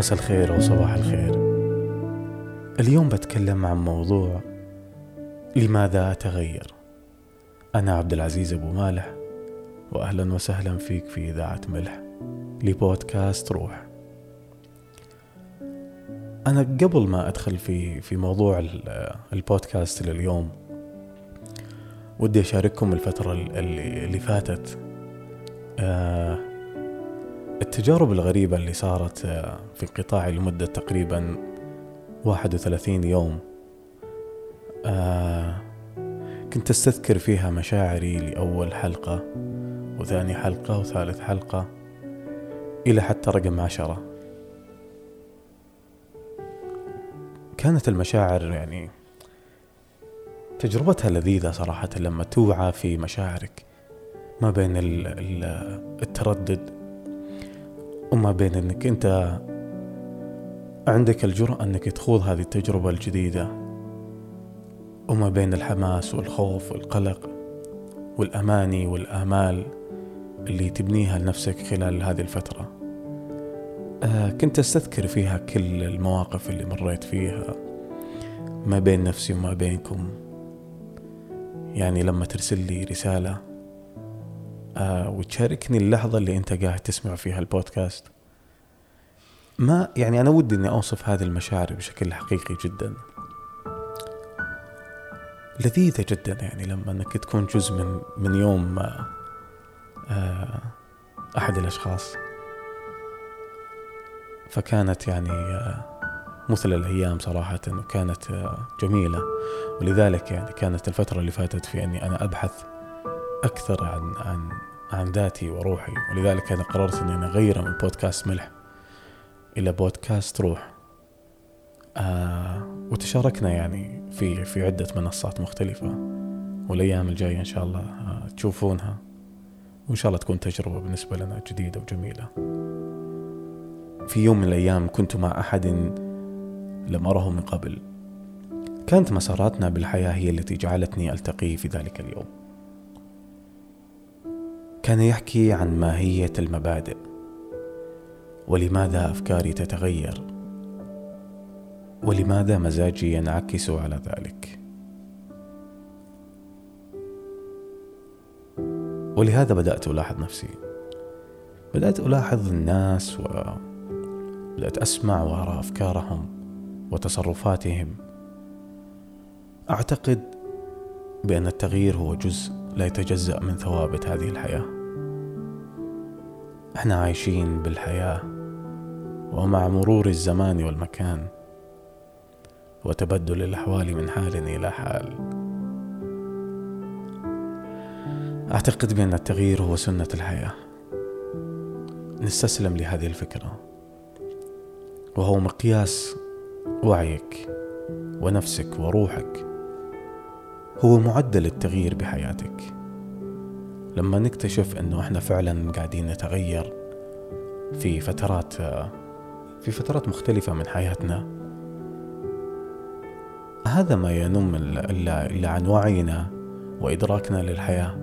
مساء الخير أو صباح الخير. اليوم بتكلم عن موضوع لماذا أتغير؟ أنا عبد العزيز أبو مالح وأهلا وسهلا فيك في إذاعة ملح لبودكاست روح. أنا قبل ما أدخل في في موضوع البودكاست لليوم ودي أشارككم الفترة اللي, اللي فاتت. آه التجارب الغريبة اللي صارت آه، في قطاعي لمدة تقريبا 31 يوم. آه كنت أستذكر فيها مشاعري لأول حلقة وثاني حلقة وثالث حلقة إلى حتى رقم عشرة. كانت المشاعر يعني تجربتها لذيذة صراحة لما توعى في مشاعرك ما بين التردد وما بين إنك أنت عندك الجرأة أنك تخوض هذه التجربة الجديدة. وما بين الحماس والخوف والقلق والأماني والآمال اللي تبنيها لنفسك خلال هذه الفترة. آه كنت أستذكر فيها كل المواقف اللي مريت فيها ما بين نفسي وما بينكم. يعني لما ترسل لي رسالة آه وتشاركني اللحظة اللي أنت قاعد تسمع فيها البودكاست. ما يعني أنا ودي إني أوصف هذه المشاعر بشكل حقيقي جدا. لذيذة جدا يعني لما أنك تكون جزء من من يوم آه أحد الأشخاص. فكانت يعني آه مثل الأيام صراحة وكانت جميلة. ولذلك يعني كانت الفترة اللي فاتت في أني أنا أبحث أكثر عن عن عن ذاتي وروحي. ولذلك أنا قررت أني أنا أغير من بودكاست ملح إلى بودكاست روح. آه وتشاركنا يعني في في عدة منصات مختلفة. والأيام الجاية إن شاء الله آه تشوفونها. وإن شاء الله تكون تجربة بالنسبة لنا جديدة وجميلة. في يوم من الأيام كنت مع أحد لم أره من قبل. كانت مساراتنا بالحياة هي التي جعلتني ألتقيه في ذلك اليوم. كان يحكي عن ماهية المبادئ ولماذا أفكاري تتغير ولماذا مزاجي ينعكس على ذلك. ولهذا بدأت ألاحظ نفسي. بدأت ألاحظ الناس وبدأت أسمع وأرى أفكارهم وتصرفاتهم. أعتقد بأن التغيير هو جزء لا يتجزأ من ثوابت هذه الحياة. إحنا عايشين بالحياة ومع مرور الزمان والمكان وتبدل الأحوال من حال إلى حال. أعتقد بأن التغيير هو سنة الحياة. نستسلم لهذه الفكرة. وهو مقياس وعيك ونفسك وروحك. هو معدل التغيير بحياتك. لما نكتشف إنه إحنا فعلا قاعدين نتغير في فترات في فترات مختلفة من حياتنا هذا ما ينم إلا عن وعينا وإدراكنا للحياة.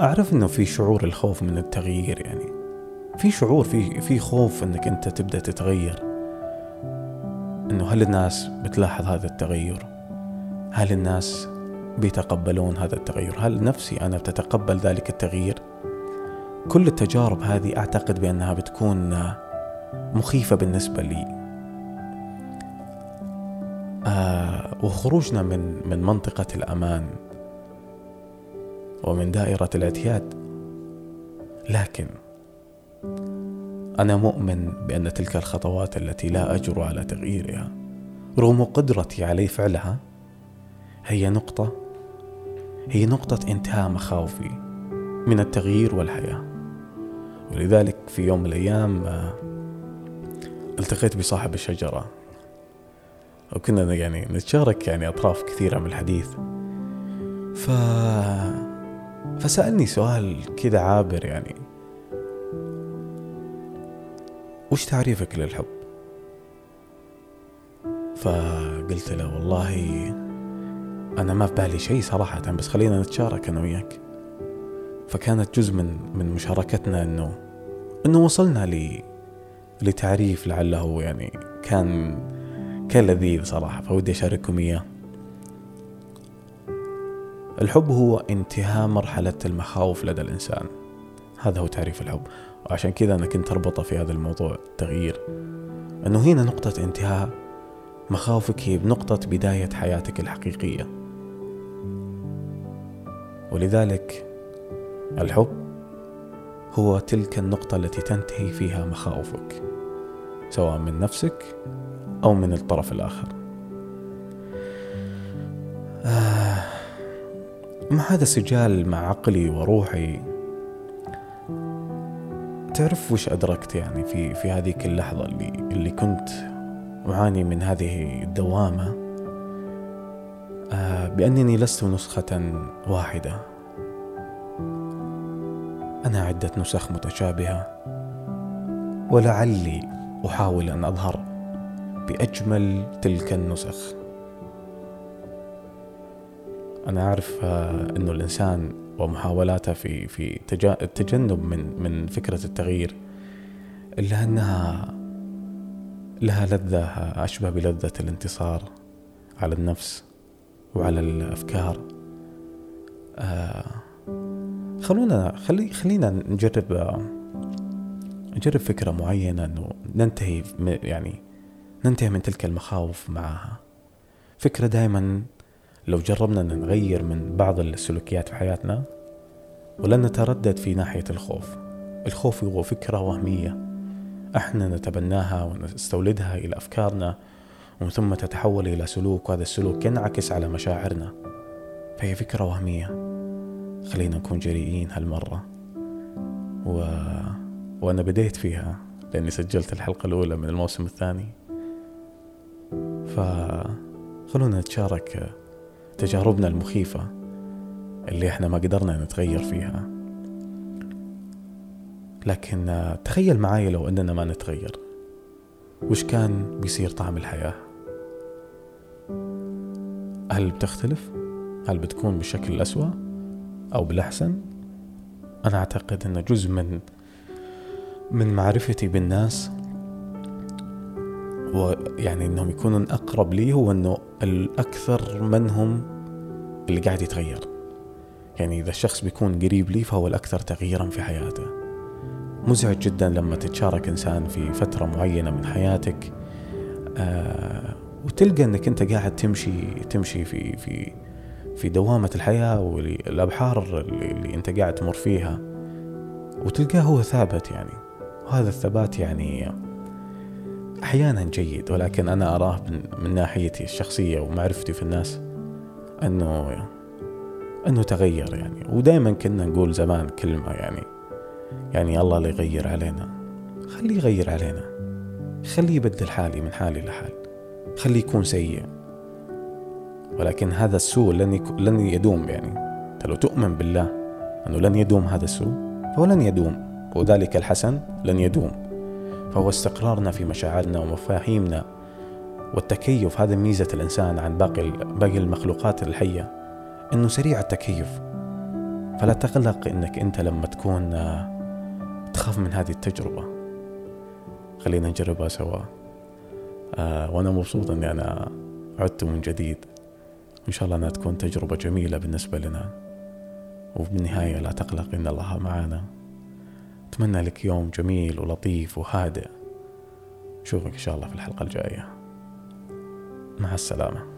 أعرف إنه في شعور الخوف من التغيير يعني في شعور في في خوف إنك أنت تبدأ تتغير. إنه هل الناس بتلاحظ هذا التغير؟ هل الناس بيتقبلون هذا التغير؟ هل نفسي أنا بتتقبل ذلك التغيير؟ كل التجارب هذه أعتقد بأنها بتكون مخيفة بالنسبة لي. آه وخروجنا من من منطقة الأمان ومن دائرة الاعتياد. لكن أنا مؤمن بأن تلك الخطوات التي لا أجر على تغييرها رغم قدرتي على فعلها هي نقطة هي نقطة انتهاء مخاوفي من التغيير والحياة. ولذلك في يوم من الأيام آه، التقيت بصاحب الشجرة. وكنا يعني نتشارك يعني أطراف كثيرة من الحديث. ف... فسألني سؤال كذا عابر يعني. وش تعريفك للحب؟ فقلت له والله أنا ما في بالي شيء صراحة بس خلينا نتشارك أنا وياك. فكانت جزء من من مشاركتنا إنه إنه وصلنا ل لتعريف لعله يعني كان كان لذيذ صراحة فودي أشارككم إياه. الحب هو انتهاء مرحلة المخاوف لدى الإنسان. هذا هو تعريف الحب. وعشان كذا أنا كنت أربطه في هذا الموضوع التغيير أنه هنا نقطة انتهاء مخاوفك هي بنقطة بداية حياتك الحقيقية. ولذلك الحب هو تلك النقطة التي تنتهي فيها مخاوفك سواء من نفسك أو من الطرف الآخر. آه مع هذا السجال مع عقلي وروحي؟ تعرف وش أدركت يعني في في هذيك اللحظة اللي اللي كنت أعاني من هذه الدوامة؟ بأنني لست نسخة واحدة. أنا عدة نسخ متشابهة ولعلي أحاول أن أظهر بأجمل تلك النسخ. أنا أعرف آه، أنه الإنسان ومحاولاته في في التجنب من من فكرة التغيير إلا أنها لها لذة أشبه بلذة الانتصار على النفس. وعلى الأفكار. آه خلونا خلي خلينا نجرب نجرب فكرة معينة أنه ننتهي يعني ننتهي من تلك المخاوف معها. فكرة دائما لو جربنا نغير من بعض السلوكيات في حياتنا ولن نتردد في ناحية الخوف. الخوف هو فكرة وهمية. إحنا نتبناها ونستولدها إلى أفكارنا. ومن ثم تتحول إلى سلوك وهذا السلوك ينعكس على مشاعرنا. فهي فكرة وهمية. خلينا نكون جريئين هالمرة. و... وأنا بديت فيها لأني سجلت الحلقة الأولى من الموسم الثاني. فخلونا نتشارك تجاربنا المخيفة اللي إحنا ما قدرنا نتغير فيها. لكن تخيل معاي لو إننا ما نتغير. وش كان بيصير طعم الحياة؟ هل بتختلف؟ هل بتكون بالشكل الأسوأ أو بالأحسن؟ أنا أعتقد أن جزء من من معرفتي بالناس ويعني إنهم يكونون أقرب لي هو إنه الأكثر منهم اللي قاعد يتغير. يعني إذا الشخص بيكون قريب لي فهو الأكثر تغييرا في حياته. مزعج جدا لما تتشارك إنسان في فترة معينة من حياتك آه وتلقى إنك أنت قاعد تمشي تمشي في في في دوامة الحياة والأبحار اللي, اللي أنت قاعد تمر فيها وتلقاه هو ثابت يعني. وهذا الثبات يعني أحيانا جيد ولكن أنا أراه من, من ناحيتي الشخصية ومعرفتي في الناس أنه أنه تغير يعني. ودائما كنا نقول زمان كلمة يعني يعني الله لا يغير علينا. خليه يغير علينا. خليه يبدل حالي من حالي لحال خليه يكون سيء. ولكن هذا السوء لن يك... لن يدوم يعني. انت لو تؤمن بالله أنه لن يدوم هذا السوء فهو لن يدوم. وذلك الحسن لن يدوم. فهو استقرارنا في مشاعرنا ومفاهيمنا والتكيف. هذا ميزة الإنسان عن باقي باقي المخلوقات الحية إنه سريع التكيف. فلا تقلق إنك أنت لما تكون آه، تخاف من هذه التجربة. خلينا نجربها سوا. وأنا مبسوط إني أنا عدت من جديد. وإن شاء الله أنها تكون تجربة جميلة بالنسبة لنا. وبالنهاية لا تقلق إن الله معنا. أتمنى لك يوم جميل ولطيف وهادئ. نشوفك إن شاء الله في الحلقة الجاية. مع السلامة.